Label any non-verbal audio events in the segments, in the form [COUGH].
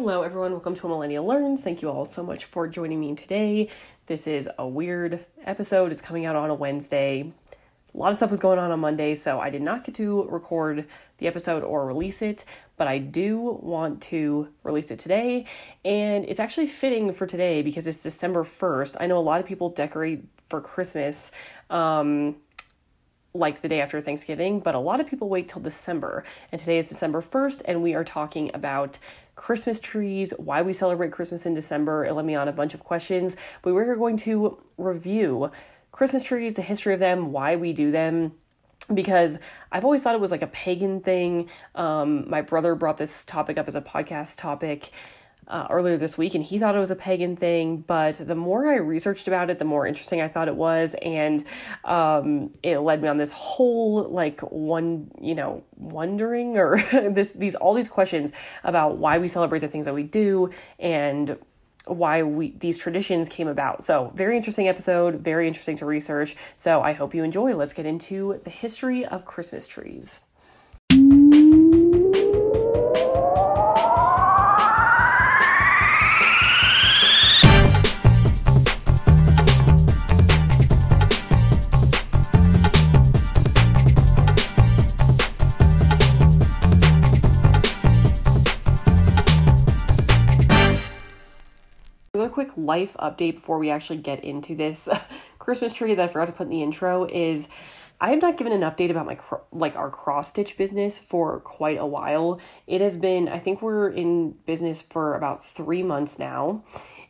Hello, everyone. Welcome to a Millennial Learns. Thank you all so much for joining me today. This is a weird episode. It's coming out on a Wednesday. A lot of stuff was going on on Monday, so I did not get to record the episode or release it, but I do want to release it today. And it's actually fitting for today because it's December 1st. I know a lot of people decorate for Christmas. Um, like the day after Thanksgiving, but a lot of people wait till December. And today is December 1st, and we are talking about Christmas trees, why we celebrate Christmas in December. It led me on a bunch of questions, but we're going to review Christmas trees, the history of them, why we do them. Because I've always thought it was like a pagan thing. Um, my brother brought this topic up as a podcast topic uh, earlier this week, and he thought it was a pagan thing. But the more I researched about it, the more interesting I thought it was, and um, it led me on this whole like one, you know, wondering or [LAUGHS] this these all these questions about why we celebrate the things that we do and why we these traditions came about. So, very interesting episode, very interesting to research. So, I hope you enjoy. Let's get into the history of Christmas trees. Quick life update before we actually get into this [LAUGHS] Christmas tree that I forgot to put in the intro is I have not given an update about my like our cross stitch business for quite a while. It has been I think we're in business for about 3 months now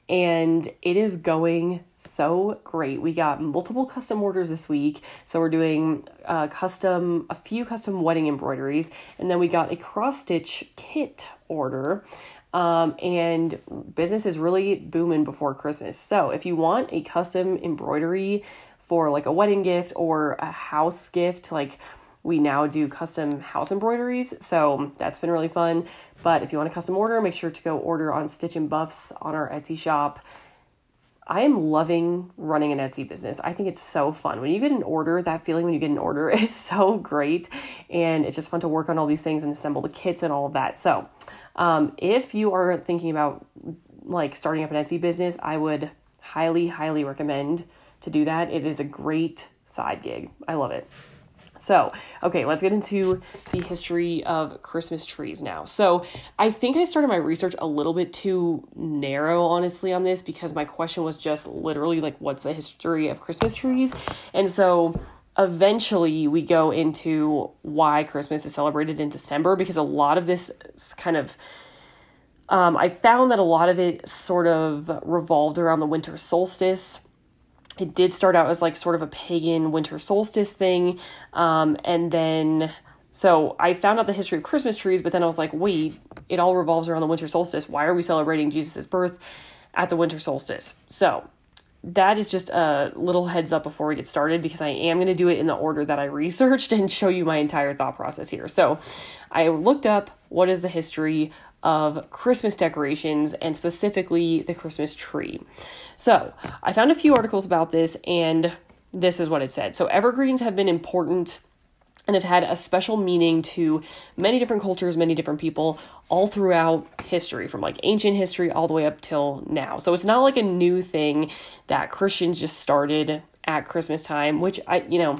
and it is going so great. We got multiple custom orders this week, so we're doing uh, custom a few custom wedding embroideries, and then we got a cross stitch kit order. Um, and business is really booming before Christmas. So if you want a custom embroidery for like a wedding gift or a house gift, like we now do custom house embroideries. So that's been really fun. But if you want a custom order, make sure to go order on Stitch and Buffs on our Etsy shop. I am loving running an Etsy business. I think it's so fun. When you get an order, that feeling when you get an order [LAUGHS] is so great. And it's just fun to work on all these things and assemble the kits and all of that. So, um, if you are thinking about like starting up an Etsy business, I would highly, highly recommend to do that. It is a great side gig. I love it. So, okay, let's get into the history of Christmas trees now. So, I think I started my research a little bit too narrow, honestly, on this because my question was just literally like, what's the history of Christmas trees? And so, eventually, we go into why Christmas is celebrated in December because a lot of this kind of um, I found that a lot of it sort of revolved around the winter solstice it did start out as like sort of a pagan winter solstice thing. Um, and then, so I found out the history of Christmas trees, but then I was like, wait, it all revolves around the winter solstice. Why are we celebrating Jesus' birth at the winter solstice? So that is just a little heads up before we get started because I am going to do it in the order that I researched [LAUGHS] and show you my entire thought process here. So I looked up what is the history of Christmas decorations and specifically the Christmas tree. So, I found a few articles about this, and this is what it said. So, evergreens have been important and have had a special meaning to many different cultures, many different people, all throughout history, from like ancient history all the way up till now. So, it's not like a new thing that Christians just started at Christmas time, which I, you know,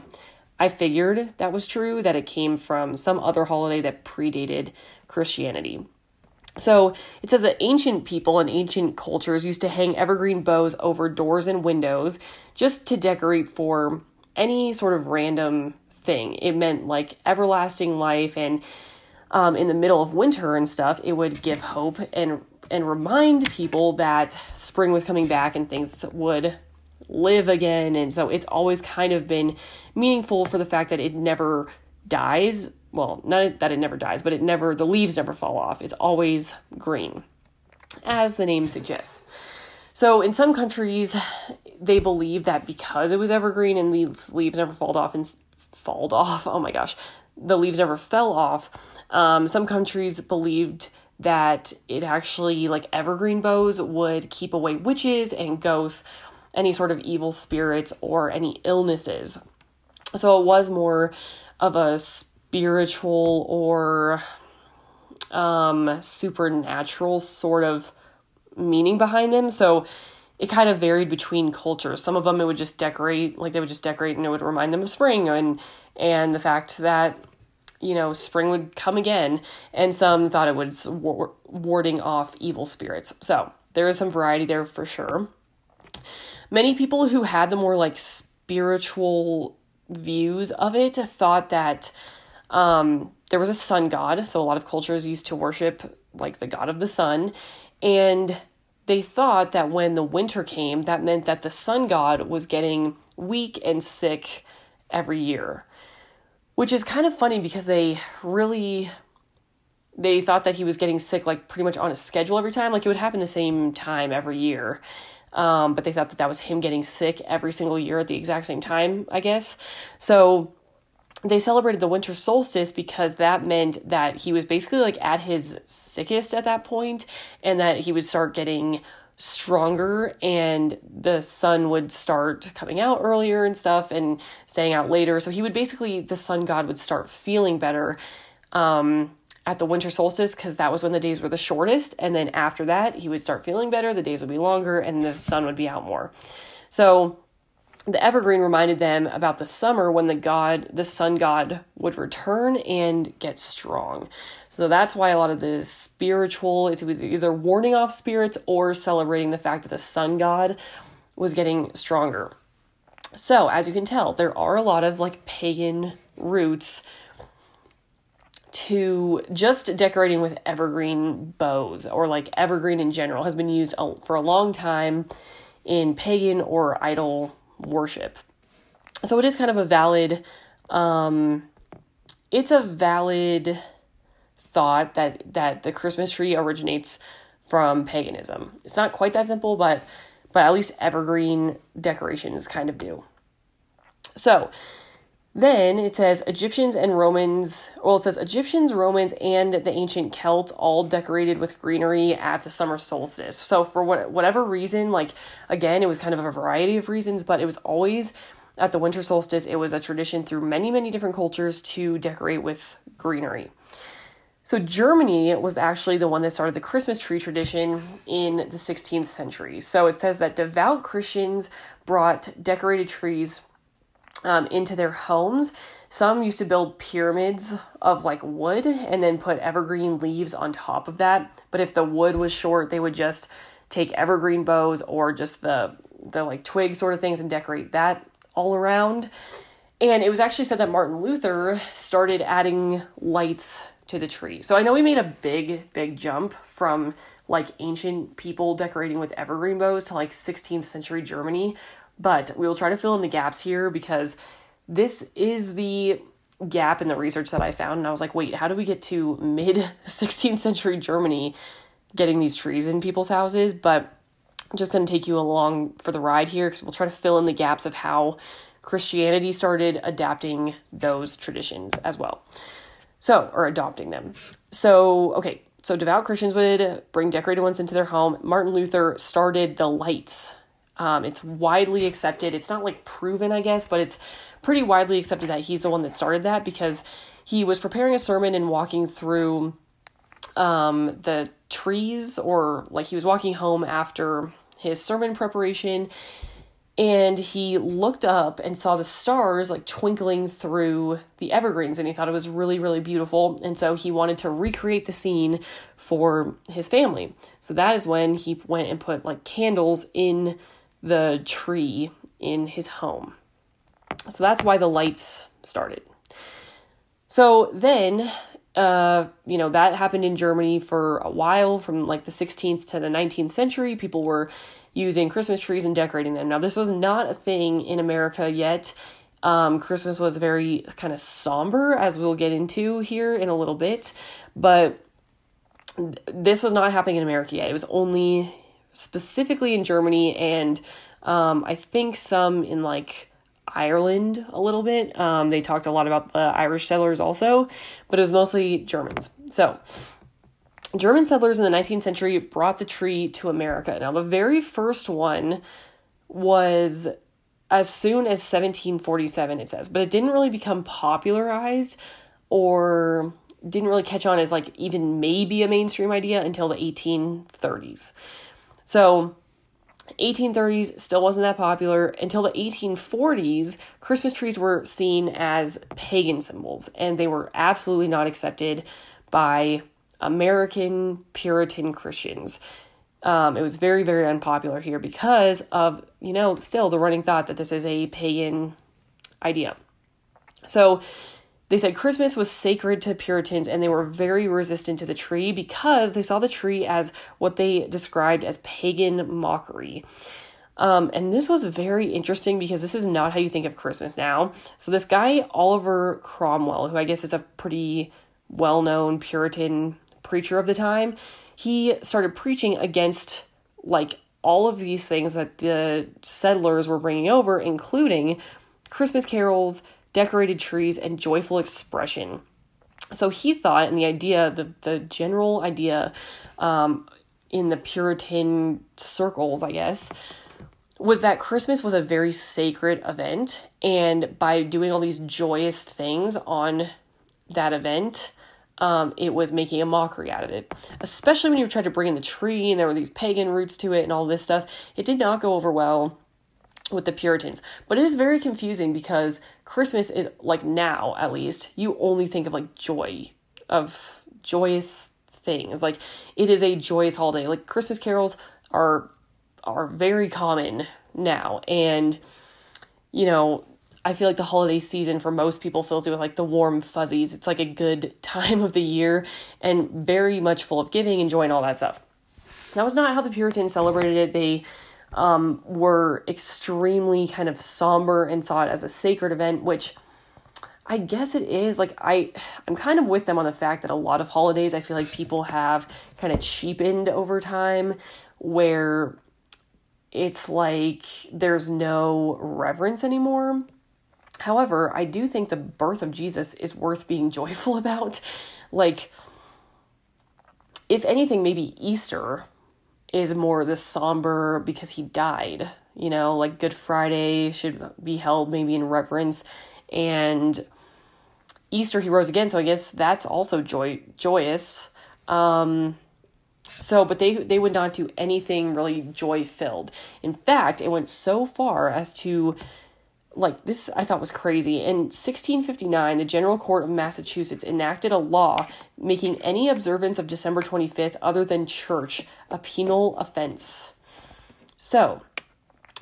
I figured that was true, that it came from some other holiday that predated Christianity. So it says that ancient people and ancient cultures used to hang evergreen boughs over doors and windows just to decorate for any sort of random thing. It meant like everlasting life, and um, in the middle of winter and stuff, it would give hope and and remind people that spring was coming back and things would live again. And so it's always kind of been meaningful for the fact that it never dies well, not that it never dies, but it never, the leaves never fall off. It's always green, as the name suggests. So in some countries, they believe that because it was evergreen and these leaves never fall off and fall [LAUGHS] off, oh my gosh, the leaves never fell off. Um, some countries believed that it actually, like evergreen boughs, would keep away witches and ghosts, any sort of evil spirits, or any illnesses. So it was more of a spiritual or um, supernatural sort of meaning behind them. So it kind of varied between cultures. Some of them it would just decorate, like they would just decorate and it would remind them of spring and and the fact that you know spring would come again. And some thought it was warding off evil spirits. So there is some variety there for sure. Many people who had the more like spiritual views of it thought that um, there was a sun god. So a lot of cultures used to worship like the god of the sun. And they thought that when the winter came, that meant that the sun god was getting weak and sick every year. Which is kind of funny because they really they thought that he was getting sick like pretty much on a schedule every time. Like it would happen the same time every year. Um, but they thought that that was him getting sick every single year at the exact same time i guess. So they celebrated the winter solstice because that meant that he was basically like at his sickest at that point and that he would start getting stronger and the sun would start coming out earlier and stuff and staying out later. So he would basically the sun god would start feeling better um, at the winter solstice because that was when the days were the shortest. And then after that he would start feeling better the days would be longer and the sun would be out more. So the evergreen reminded them about the summer when the god the sun god would return and get strong. So that's why a lot of the spiritual it was either warning off spirits or celebrating the fact that the sun god was getting stronger. So as you can tell there are a lot of like pagan roots to just decorating with evergreen boughs or like evergreen in general has been used for a long time in pagan or idol worship. So it is kind of a valid um it's a valid thought that that the Christmas tree originates from paganism. It's not quite that simple, but but at least evergreen decorations kind of do. So, then it says Egyptians and Romans, well, it says Egyptians, Romans, and the ancient Celts all decorated with greenery at the summer solstice. So, for what, whatever reason, like again, it was kind of a variety of reasons, but it was always at the winter solstice, it was a tradition through many, many different cultures to decorate with greenery. So, Germany was actually the one that started the Christmas tree tradition in the 16th century. So, it says that devout Christians brought decorated trees um, into their homes. Some used to build pyramids of like wood and then put evergreen leaves on top of that. But if the wood was short, they would just take evergreen boughs or just the the like twig sort of things and decorate that all around. And it was actually said that Martin Luther started adding lights to the tree. So I know we made a big, big jump from like ancient people decorating with evergreen boughs to like 16th century Germany. But we will try to fill in the gaps here because this is the gap in the research that I found. And I was like, wait, how do we get to mid [LAUGHS] 16th century Germany getting these trees in people's houses? But I'm just going to take you along for the ride here because we'll try to fill in the gaps of how Christianity started adapting those traditions as well. So, or adopting them. So, okay, so devout Christians would bring decorated ones into their home. Martin Luther started the lights um, it's widely accepted. It's not like proven, I guess, but it's pretty widely accepted that he's the one that started that because he was preparing a sermon and walking through um, the trees, or like he was walking home after his sermon preparation, and he looked up and saw the stars like twinkling through the evergreens, and he thought it was really, really beautiful. And so he wanted to recreate the scene for his family. So that is when he went and put like candles in the tree in his home. So that's why the lights started. So then, uh, you know, that happened in Germany for a while, from like the 16th to the 19th century. People were using Christmas trees and decorating them. Now, this was not a thing in America yet. Um, Christmas was very kind of somber, as we'll get into here in a little bit, but this was not happening in America yet. It was only specifically in Germany and um, I think some in like Ireland a little bit. Um, they talked a lot about the Irish settlers also, but it was mostly Germans. So, German settlers in the 19th century brought the tree to America. Now, the very first one was as soon as 1747, it says, but it didn't really become popularized or didn't really catch on as like even maybe a mainstream idea until the 1830s. So 1830s still wasn't that popular. Until the 1840s christmas trees were seen as pagan symbols and they were absolutely not accepted by american puritan christians. Um, it was very very unpopular here because of you know still the running thought that this is a pagan idea. So they said Christmas was sacred to Puritans and they were very resistant to the tree because they saw the tree as what they described as pagan mockery. Um, and this was very interesting because this is not how you think of Christmas now. So, this guy, Oliver Cromwell, who I guess is a pretty well known Puritan preacher of the time, he started preaching against like all of these things that the settlers were bringing over, including Christmas carols, decorated trees, and joyful expression. So he thought, and the idea, the, the general idea um, in the Puritan circles, I guess, was that Christmas was a very sacred event. And by doing all these joyous things on that event, um, it was making a mockery out of it. Especially when you tried to bring in the tree and there were these pagan roots to it and all this stuff. It did not go over well with the Puritans. But it is very confusing because Christmas is like now, at least, you only think of like joy, of joyous things. Like it is a joyous holiday. Like Christmas carols are are very common now and you know, I feel like the holiday season for most people fills you with like the warm fuzzies. It's like a good [LAUGHS] time of the year and very much full of giving and joy and all that stuff. That was not how the Puritans celebrated it. They um, were extremely kind of somber and saw it as a sacred event, which I guess it is. Like I, I'm kind of with them on the fact that a lot of holidays I feel like people have kind of cheapened over time, where it's like there's no reverence anymore. However, I do think the birth of Jesus is worth being [LAUGHS] joyful about. Like, if anything, maybe Easter is more the somber because he died. You know, like Good Friday should be held maybe in reverence, and Easter he rose again. So I guess that's also joy joyous. Um, so, but they they would not do anything really joy filled. In fact, it went so far as to like this I thought was crazy. In 1659, the General Court of Massachusetts enacted a law making any observance of December 25th other than church a penal offense. So,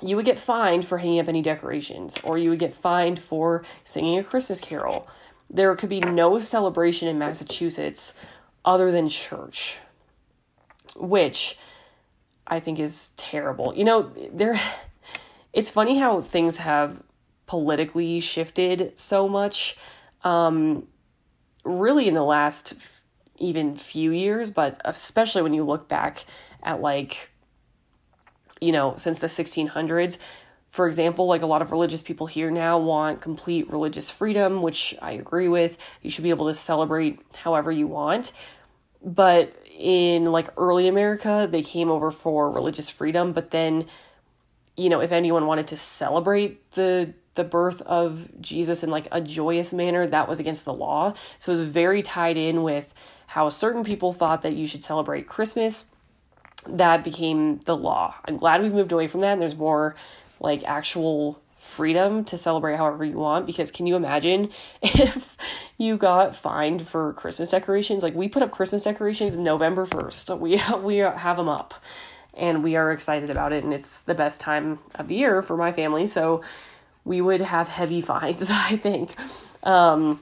you would get fined for hanging up any decorations or you would get fined for singing a Christmas carol. There could be no celebration in Massachusetts other than church, which I think is terrible. You know, there it's funny how things have politically shifted so much um, really in the last even few years but especially when you look back at like you know since the 1600s for example like a lot of religious people here now want complete religious freedom which i agree with. You should be able to celebrate however you want. But in like early america they came over for religious freedom but then you know if anyone wanted to celebrate the the birth of Jesus in like a joyous manner, that was against the law. So it was very tied in with how certain people thought that you should celebrate Christmas. That became the law. I'm glad we've moved away from that and there's more like actual freedom to celebrate however you want because can you imagine [LAUGHS] if you got fined for Christmas decorations? Like we put up Christmas decorations November 1st. We [LAUGHS] we have them up and we are excited about it and it's the best time of the year for my family. So we would have heavy fines, [LAUGHS] I think. Um,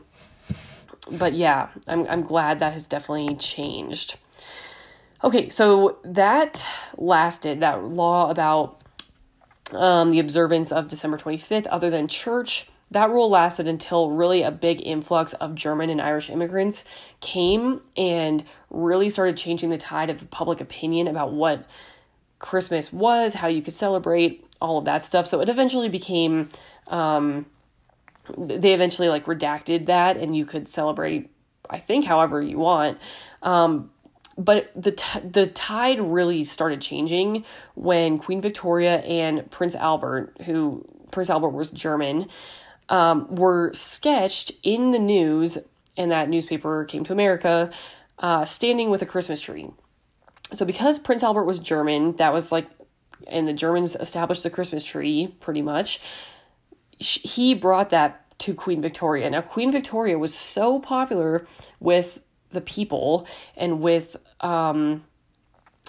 but yeah, I'm, I'm glad that has definitely changed. Okay, so that lasted, that law about um, the observance of December 25th, other than church, that rule lasted until really a big influx of German and Irish immigrants came and really started changing the tide of public opinion about what Christmas was, how you could celebrate, all of that stuff. So it eventually became um, they eventually like redacted that and you could celebrate i think however you want um, but the t- the tide really started changing when queen victoria and prince albert who prince albert was german um, were sketched in the news and that newspaper came to America, uh, standing with a Christmas tree. So because Prince Albert was German, that was like, and the Germans established the Christmas tree pretty much. He brought that to Queen Victoria. Now, Queen Victoria was so popular with the people and with, um,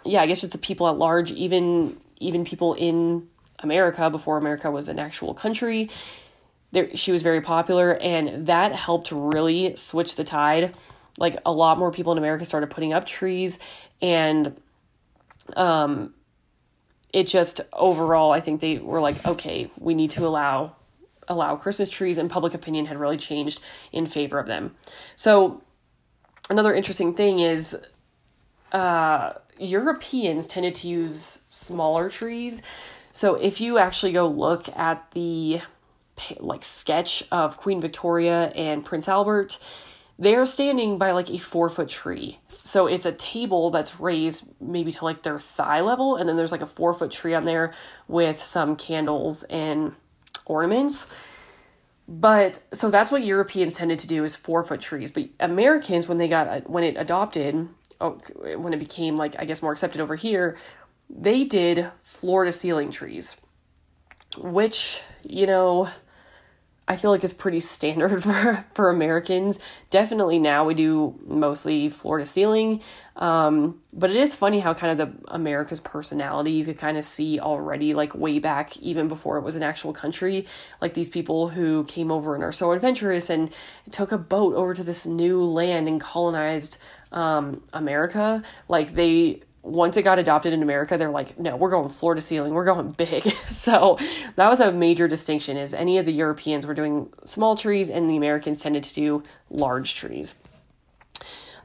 yeah, I guess just the people at large, even even people in America before America was an actual country. There, she was very popular, and that helped really switch the tide. Like a lot more people in America started putting up trees, and um, it just overall, I think they were like, okay, we need to allow allow Christmas trees, and public opinion had really changed in favor of them. So, another interesting thing is uh, Europeans tended to use smaller trees. So, if you actually go look at the like sketch of Queen Victoria and Prince Albert, they are standing by like a four foot tree. So it's a table that's raised maybe to like their thigh level, and then there's like a four foot tree on there with some candles and ornaments. But so that's what Europeans tended to do is four foot trees. But Americans, when they got uh, when it adopted, oh, when it became like I guess more accepted over here, they did floor to ceiling trees, which you know I feel like is pretty standard [LAUGHS] for for Americans. Definitely now we do mostly floor to ceiling. Um, but it is funny how kind of the America's personality you could kind of see already like way back even before it was an actual country. Like these people who came over and are so adventurous and took a boat over to this new land and colonized um, America. Like they once it got adopted in America, they're like, no, we're going floor to ceiling, we're going big. [LAUGHS] so that was a major distinction. Is any of the Europeans were doing small trees, and the Americans tended to do large trees.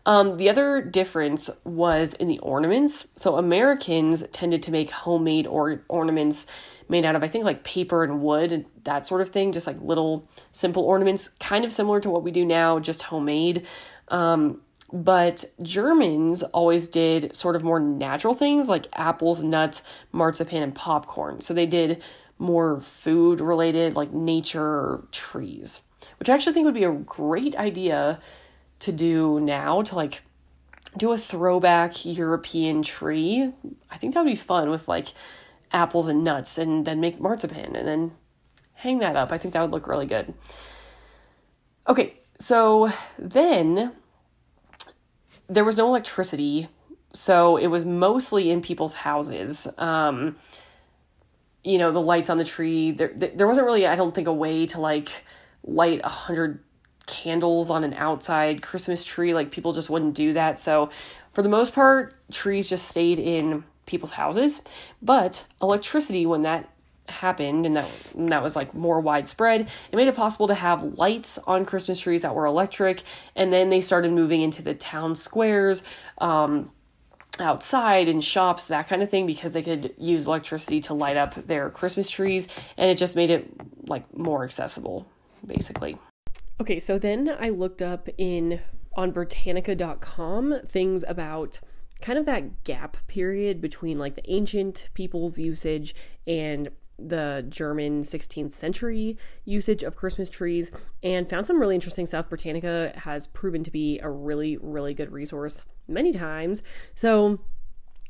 Um, the other difference was in the ornaments. So Americans tended to make homemade or ornaments made out of I think like paper and wood and that sort of thing, just like little simple ornaments, kind of similar to what we do now, just homemade. Um, but Germans always did sort of more natural things like apples, nuts, marzipan, and popcorn. So they did more food related, like nature trees, which I actually think would be a great idea to do now to like do a throwback European tree. I think that would be fun with like apples and nuts and then make marzipan and then hang that up. I think that would look really good. Okay, so then there was no electricity, so it was mostly in people's houses. Um, you know, the lights on the tree. There, there wasn't really, I don't think, a way to like light a hundred candles on an outside Christmas tree. Like people just wouldn't do that. So for the most part, trees just stayed in people's houses. But electricity, when that happened and that and that was like more widespread it made it possible to have lights on christmas trees that were electric and then they started moving into the town squares um, outside in shops that kind of thing because they could use electricity to light up their christmas trees and it just made it like more accessible basically. Okay so then i looked up in on britannica.com things about kind of that gap period between like the ancient people's usage and the German 16th century usage of Christmas trees and found some really interesting stuff. Britannica has proven to be a really, really good resource many times. So,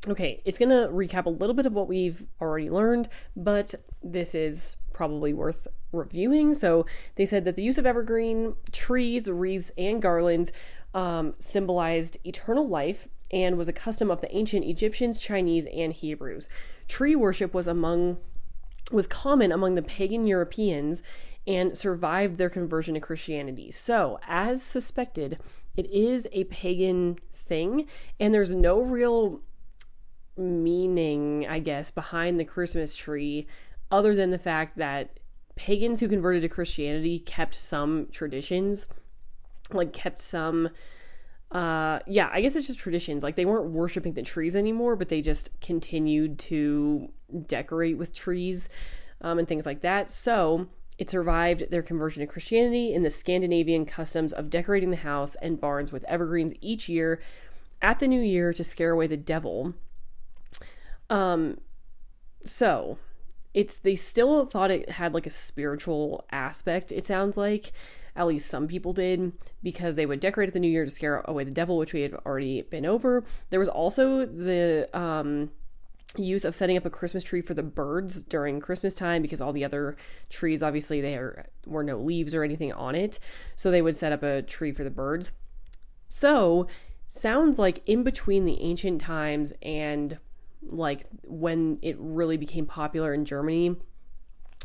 okay, it's going to recap a little bit of what we've already learned, but this is probably worth reviewing. So, they said that the use of evergreen trees, wreaths, and garlands um, symbolized eternal life and was a custom of the ancient Egyptians, Chinese, and Hebrews. Tree worship was among was common among the pagan Europeans and survived their conversion to Christianity. So, as suspected, it is a pagan thing, and there's no real meaning, I guess, behind the Christmas tree other than the fact that pagans who converted to Christianity kept some traditions, like kept some uh yeah i guess it's just traditions. Like they weren't worshiping the trees anymore but they just continued to decorate with trees um, and things like that. So it survived their conversion to christianity in the scandinavian customs of decorating the house and barns with evergreens each year at the new year to scare away the devil. Um so it's they still thought it had like a spiritual aspect it sounds like At least some people did, because they would decorate at the New Year to scare away the devil, which we had already been over. There was also the um, use of setting up a Christmas tree for the birds during Christmas time because all the other trees, obviously, there were no leaves or anything on it. So they would set up a tree for the birds. So, sounds like in between the ancient times and like when it really became popular in Germany,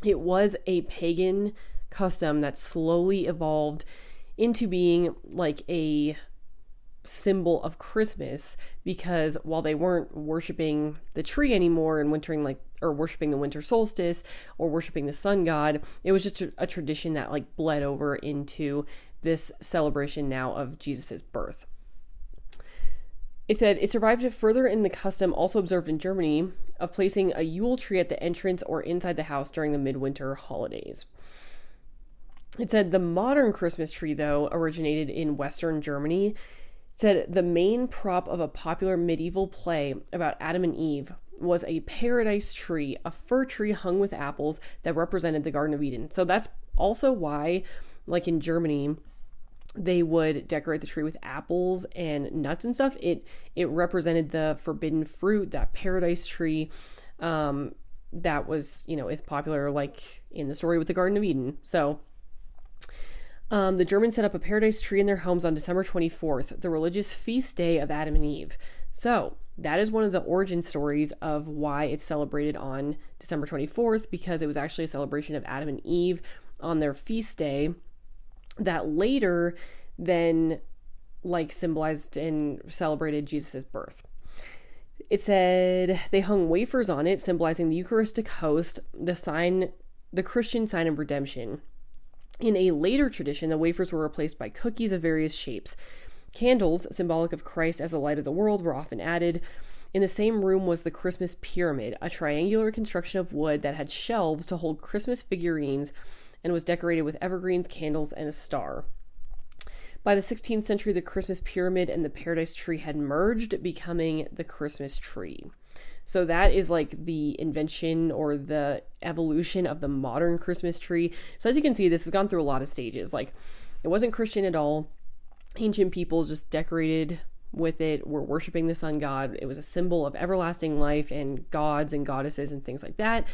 it was a pagan custom that slowly evolved into being like a symbol of Christmas because while they weren't worshiping the tree anymore and wintering like or worshiping the winter solstice or worshiping the sun god, it was just a, tradition that like bled over into this celebration now of Jesus' birth. It said it survived further in the custom also observed in Germany of placing a Yule tree at the entrance or inside the house during the midwinter holidays. It said the modern Christmas tree, though, originated in Western Germany. It said the main prop of a popular medieval play about Adam and Eve was a paradise tree, a fir tree hung with apples that represented the Garden of Eden. So that's also why, like in Germany, they would decorate the tree with apples and nuts and stuff. It it represented the forbidden fruit, that paradise tree, um, that was you know is popular like in the story with the Garden of Eden. So. Um, the Germans set up a paradise tree in their homes on December 24th, the religious feast day of Adam and Eve. So, that is one of the origin stories of why it's celebrated on December 24th, because it was actually a celebration of Adam and Eve on their feast day that later then like symbolized and celebrated Jesus' birth. It said they hung wafers on it, symbolizing the Eucharistic host, the sign, the Christian sign of redemption. In a later tradition, the wafers were replaced by cookies of various shapes. Candles, symbolic of Christ as the light of the world, were often added. In the same room was the Christmas pyramid, a triangular construction of wood that had shelves to hold Christmas figurines and was decorated with evergreens, candles, and a star. By the 16th century, the Christmas pyramid and the paradise tree had merged, becoming the Christmas tree. So that is like the invention or the evolution of the modern Christmas tree. So as you can see, this has gone through a lot of stages. Like it wasn't Christian at all. Ancient peoples just decorated with it, were worshiping the sun god. It was a symbol of everlasting life and gods and goddesses and things like that.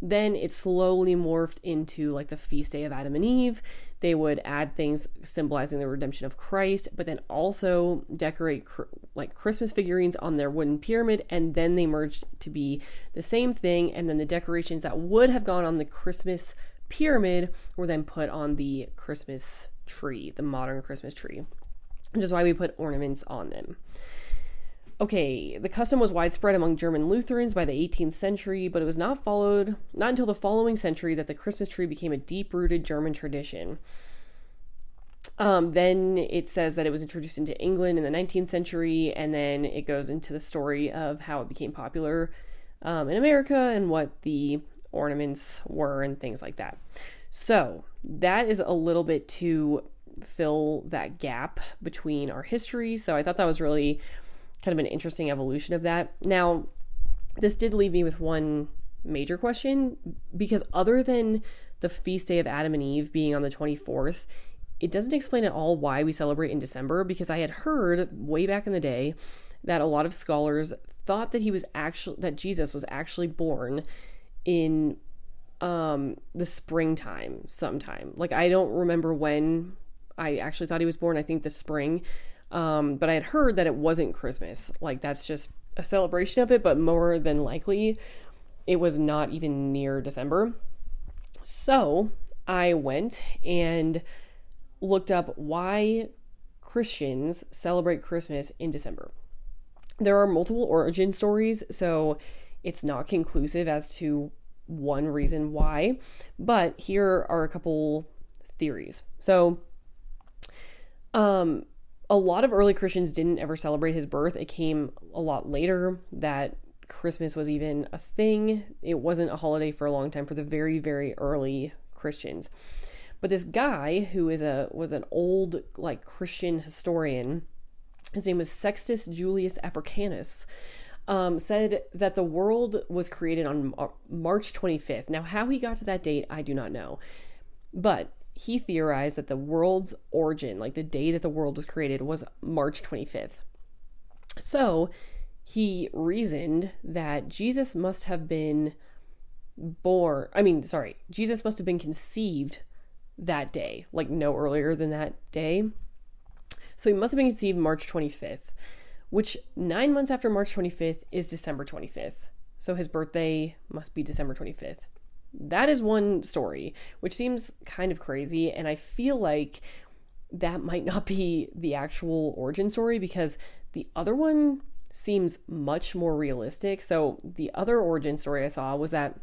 Then it slowly morphed into like the feast day of Adam and Eve. They would add things symbolizing the redemption of Christ, but then also decorate cr- like Christmas figurines on their wooden pyramid. And then they merged to be the same thing. And then the decorations that would have gone on the Christmas pyramid were then put on the Christmas tree, the modern Christmas tree, which is why we put ornaments on them. Okay, the custom was widespread among German Lutherans by the 18th century, but it was not followed not until the following century that the Christmas tree became a deep-rooted German tradition. Um, then it says that it was introduced into England in the 19th century, and then it goes into the story of how it became popular um, in America and what the ornaments were and things like that. So that is a little bit to fill that gap between our history. So I thought that was really kind of an interesting evolution of that. Now, this did leave me with one major question because other than the feast day of Adam and Eve being on the 24th, it doesn't explain at all why we celebrate in December because I had heard way back in the day that a lot of scholars thought that he was actually that Jesus was actually born in um the springtime sometime. Like I don't remember when I actually thought he was born. I think the spring. Um, but I had heard that it wasn't Christmas. Like that's just a celebration of it, but more than likely it was not even near December. So I went and looked up why Christians celebrate Christmas in December. There are multiple origin stories, so it's not conclusive as to one reason why, but here are a couple theories. So, um, a lot of early Christians didn't ever celebrate his birth. It came a lot later that Christmas was even a thing. It wasn't a holiday for a long time for the very, very early Christians. But this guy who is a was an old like Christian historian, his name was Sextus Julius Africanus, um, said that the world was created on March 25th. Now, how he got to that date, I do not know. But he theorized that the world's origin, like the day that the world was created, was March 25th. So he reasoned that Jesus must have been born, I mean, sorry, Jesus must have been conceived that day, like no earlier than that day. So he must have been conceived March 25th, which nine months after March 25th is December 25th. So his birthday must be December 25th. That is one story, which seems kind of crazy. And I feel like that might not be the actual origin story because the other one seems much more realistic. So the other origin story I saw was that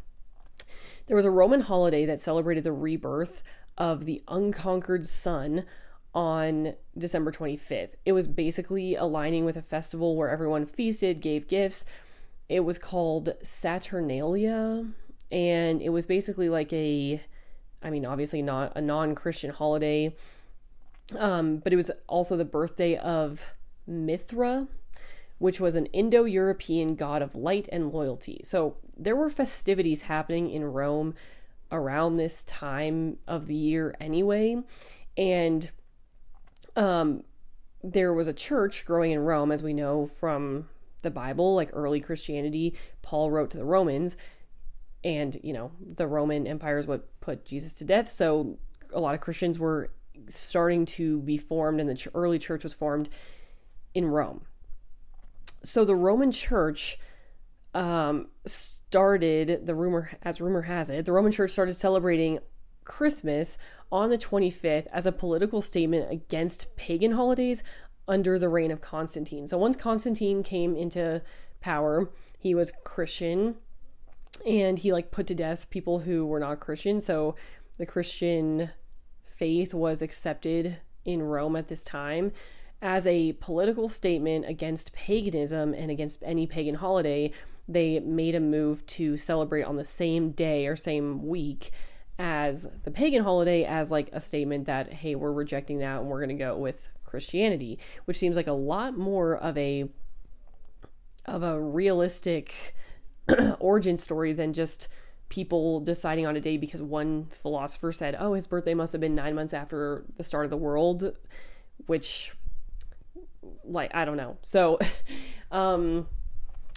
there was a Roman holiday that celebrated the rebirth of the unconquered sun on December 25th. It was basically aligning with a festival where everyone feasted, gave gifts. It was called Saturnalia, and it was basically like a, I mean, obviously not a non Christian holiday, um, but it was also the birthday of Mithra, which was an Indo European god of light and loyalty. So there were festivities happening in Rome around this time of the year anyway. And um, there was a church growing in Rome, as we know from the Bible, like early Christianity. Paul wrote to the Romans, and you know, the Roman Empire is what put Jesus to death. So a lot of Christians were starting to be formed, and the early church was formed in Rome. So the Roman church um, started the rumor, as rumor has it, the Roman church started celebrating Christmas on the 25th as a political statement against pagan holidays under the reign of Constantine. So once Constantine came into power, he was Christian and he like put to death people who were not Christian. So the Christian faith was accepted in Rome at this time as a political statement against paganism and against any pagan holiday. They made a move to celebrate on the same day or same week as the pagan holiday as like a statement that hey we're rejecting that and we're going to go with Christianity which seems like a lot more of a of a realistic [CLEARS THROAT] origin story than just people deciding on a day because one philosopher said, "Oh, his birthday must have been 9 months after the start of the world," which like I don't know. So [LAUGHS] um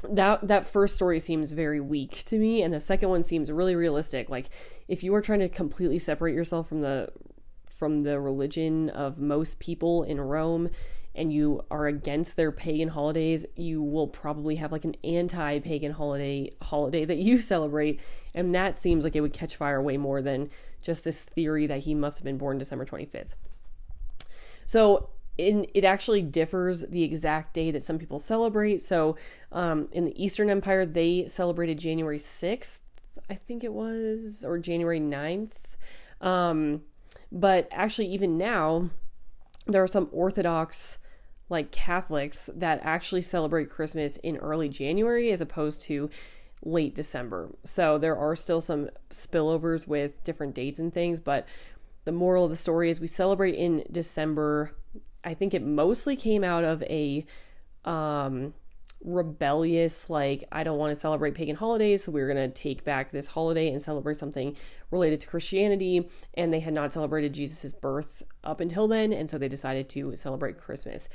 that that first story seems very weak to me and the second one seems really realistic. Like if you are trying to completely separate yourself from the from the religion of most people in Rome and you are against their pagan holidays, you will probably have like an anti-pagan holiday holiday that you [LAUGHS] celebrate, and that seems like it would catch fire way more than just this theory that he must have been born December 25th. So in, it actually differs the exact day that some people celebrate. So um, in the Eastern Empire, they celebrated January 6th, I think it was, or January 9th. Um, but actually, even now, there are some Orthodox like Catholics that actually celebrate Christmas in early January as opposed to late December. So there are still some spillovers with different dates and things, but the moral of the story is we celebrate in December. I think it mostly came out of a um rebellious like I don't want to celebrate pagan holidays, so we're going to take back this holiday and celebrate something related to Christianity and they had not celebrated Jesus' birth up until then and so they decided to celebrate Christmas.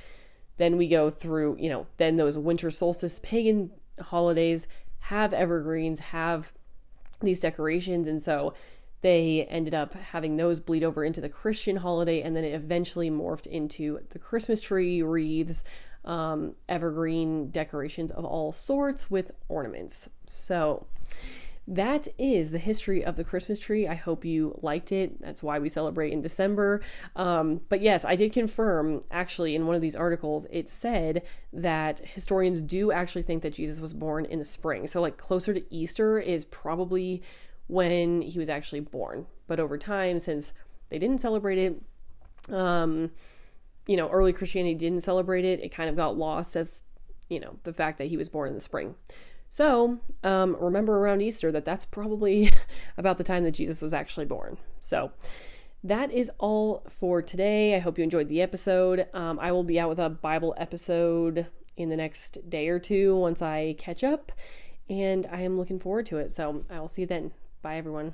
Then we go through, you know, then those winter solstice pagan holidays have evergreens, have these decorations and so they ended up having those bleed over into the Christian holiday, and then it eventually morphed into the Christmas tree wreaths, um, evergreen decorations of all sorts with ornaments. So that is the history of the Christmas tree. I hope you liked it. That's why we celebrate in December. Um, but yes, I did confirm actually in one of these articles, it said that historians do actually think that Jesus was born in the spring. So, like, closer to Easter is probably when he was actually born. But over time, since they didn't celebrate it, um, you know, early Christianity didn't celebrate it. It kind of got lost as, you know, the fact that he was born in the spring. So um, remember around Easter that that's probably [LAUGHS] about the time that Jesus was actually born. So that is all for today. I hope you enjoyed the episode. Um, I will be out with a Bible episode in the next day or two once I catch up, and I am looking forward to it. So I will see you then. Bye, everyone.